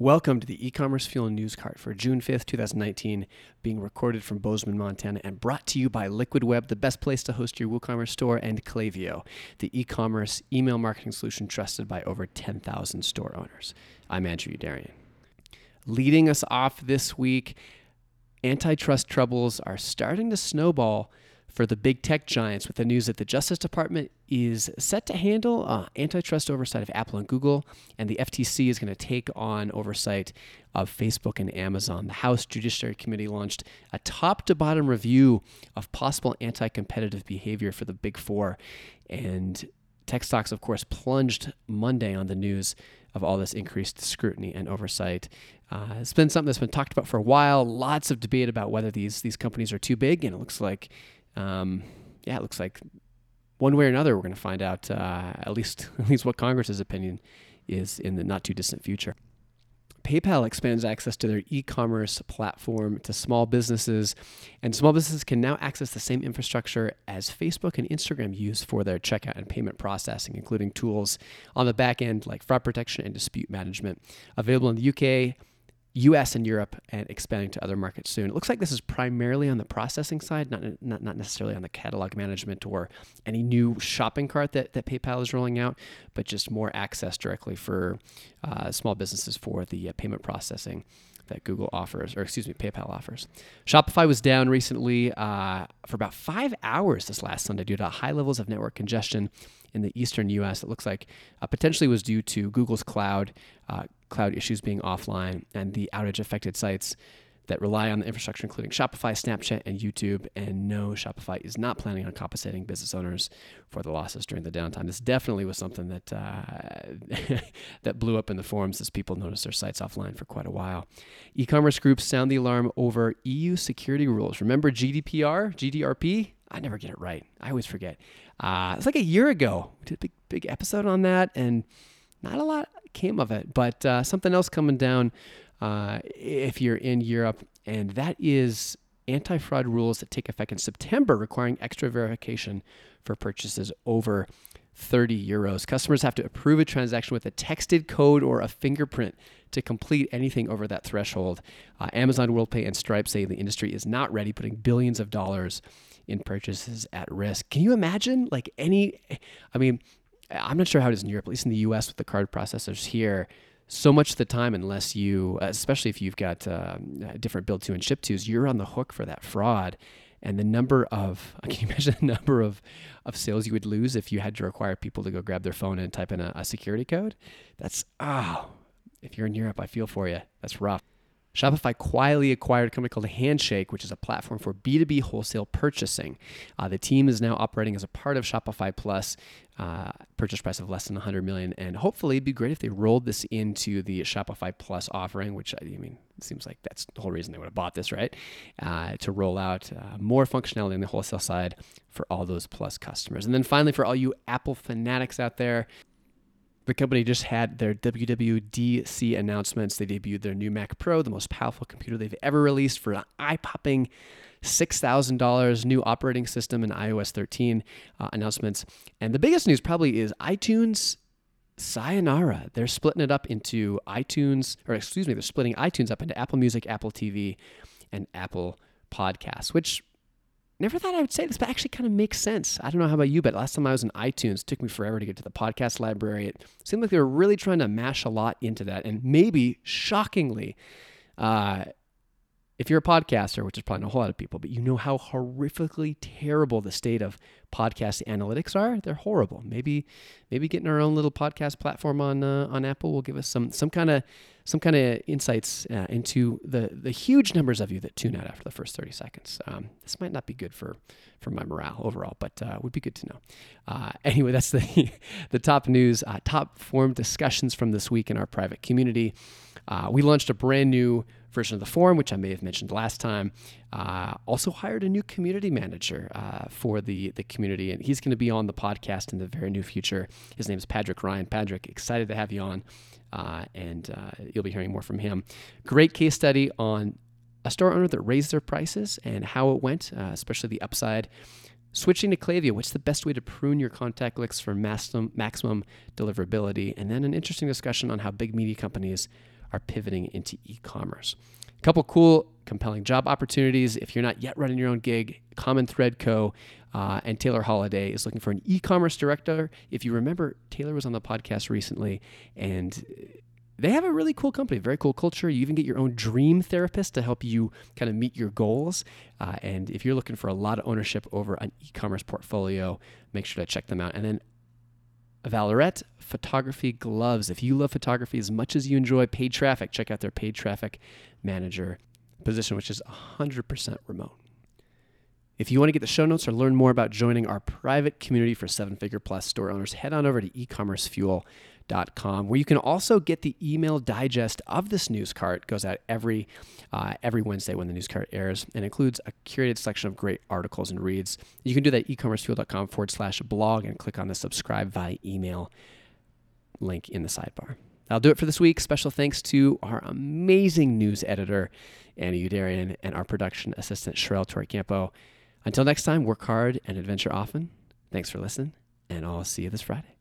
Welcome to the e-commerce fuel news cart for June 5th, 2019, being recorded from Bozeman, Montana, and brought to you by Liquid Web, the best place to host your WooCommerce store, and Klaviyo, the e-commerce email marketing solution trusted by over 10,000 store owners. I'm Andrew Youderian. Leading us off this week, antitrust troubles are starting to snowball for the big tech giants with the news that the Justice Department is set to handle uh, antitrust oversight of Apple and Google, and the FTC is going to take on oversight of Facebook and Amazon. The House Judiciary Committee launched a top to bottom review of possible anti competitive behavior for the big four, and tech stocks, of course, plunged Monday on the news of all this increased scrutiny and oversight. Uh, it's been something that's been talked about for a while. Lots of debate about whether these these companies are too big, and it looks like um, yeah, it looks like one way or another we're going to find out uh, at least at least what Congress's opinion is in the not too distant future. PayPal expands access to their e commerce platform to small businesses, and small businesses can now access the same infrastructure as Facebook and Instagram use for their checkout and payment processing, including tools on the back end like fraud protection and dispute management. Available in the UK, US and Europe and expanding to other markets soon. It looks like this is primarily on the processing side, not, not, not necessarily on the catalog management or any new shopping cart that, that PayPal is rolling out, but just more access directly for uh, small businesses for the uh, payment processing that Google offers, or excuse me, PayPal offers. Shopify was down recently uh, for about five hours this last Sunday due to high levels of network congestion in the eastern U.S. It looks like uh, potentially was due to Google's cloud uh, cloud issues being offline and the outage affected sites that rely on the infrastructure, including Shopify, Snapchat, and YouTube. And no, Shopify is not planning on compensating business owners for the losses during the downtime. This definitely was something that uh, that blew up in the forums as people noticed their sites offline for quite a while. E-commerce groups sound the alarm over EU security rules. Remember GDPR, GDRP? I never get it right. I always forget. Uh, it's like a year ago. We did a big, big episode on that, and not a lot came of it. But uh, something else coming down uh, if you're in Europe, and that is anti fraud rules that take effect in September, requiring extra verification for purchases over 30 euros. Customers have to approve a transaction with a texted code or a fingerprint to complete anything over that threshold. Uh, Amazon, WorldPay, and Stripe say the industry is not ready, putting billions of dollars in purchases at risk. Can you imagine, like, any? I mean, I'm not sure how it is in Europe, at least in the US with the card processors here. So much of the time, unless you, especially if you've got uh, different build to and ship tos, you're on the hook for that fraud. And the number of, can you imagine the number of, of sales you would lose if you had to require people to go grab their phone and type in a, a security code? That's, oh, if you're in Europe, I feel for you. That's rough. Shopify quietly acquired a company called Handshake, which is a platform for B2B wholesale purchasing. Uh, the team is now operating as a part of Shopify Plus, uh, purchase price of less than 100 million, and hopefully it'd be great if they rolled this into the Shopify Plus offering, which I mean, seems like that's the whole reason they would have bought this, right? Uh, to roll out uh, more functionality on the wholesale side for all those Plus customers. And then finally, for all you Apple fanatics out there, the company just had their WWDC announcements. They debuted their new Mac Pro, the most powerful computer they've ever released for an eye popping $6,000 new operating system and iOS 13 uh, announcements. And the biggest news probably is iTunes sayonara. They're splitting it up into iTunes, or excuse me, they're splitting iTunes up into Apple Music, Apple TV, and Apple Podcasts, which never thought I would say this, but actually kind of makes sense. I don't know how about you, but last time I was in iTunes, it took me forever to get to the podcast library. It seemed like they were really trying to mash a lot into that. And maybe, shockingly, uh, if you're a podcaster, which is probably not a whole lot of people, but you know how horrifically terrible the state of podcast analytics are, they're horrible. Maybe, maybe getting our own little podcast platform on uh, on Apple will give us some some kind of some kind of insights uh, into the the huge numbers of you that tune out after the first 30 seconds. Um, this might not be good for for my morale overall, but uh, would be good to know. Uh, anyway, that's the the top news, uh, top forum discussions from this week in our private community. Uh, we launched a brand new version of the forum, which I may have mentioned last time. Uh, also hired a new community manager uh, for the the community, and he's going to be on the podcast in the very near future. His name is Patrick Ryan. Patrick, excited to have you on, uh, and uh, you'll be hearing more from him. Great case study on a store owner that raised their prices and how it went, uh, especially the upside. Switching to Klaviyo, what's the best way to prune your contact lists for maximum, maximum deliverability? And then an interesting discussion on how big media companies are pivoting into e commerce. A couple cool, compelling job opportunities. If you're not yet running your own gig, Common Thread Co. Uh, and Taylor Holiday is looking for an e commerce director. If you remember, Taylor was on the podcast recently and they have a really cool company, very cool culture. You even get your own dream therapist to help you kind of meet your goals. Uh, and if you're looking for a lot of ownership over an e commerce portfolio, make sure to check them out. And then Vallerret Photography Gloves. If you love photography as much as you enjoy paid traffic, check out their paid traffic manager position, which is 100% remote. If you want to get the show notes or learn more about joining our private community for seven figure plus store owners, head on over to ecommercefuel.com where you can also get the email digest of this news cart. It goes out every uh, every Wednesday when the news cart airs and includes a curated selection of great articles and reads. You can do that at ecommercefuel.com forward slash blog and click on the subscribe via email link in the sidebar. That'll do it for this week. Special thanks to our amazing news editor, Annie Youderian, and our production assistant, Sherelle Torrecampo. Until next time, work hard and adventure often. Thanks for listening, and I'll see you this Friday.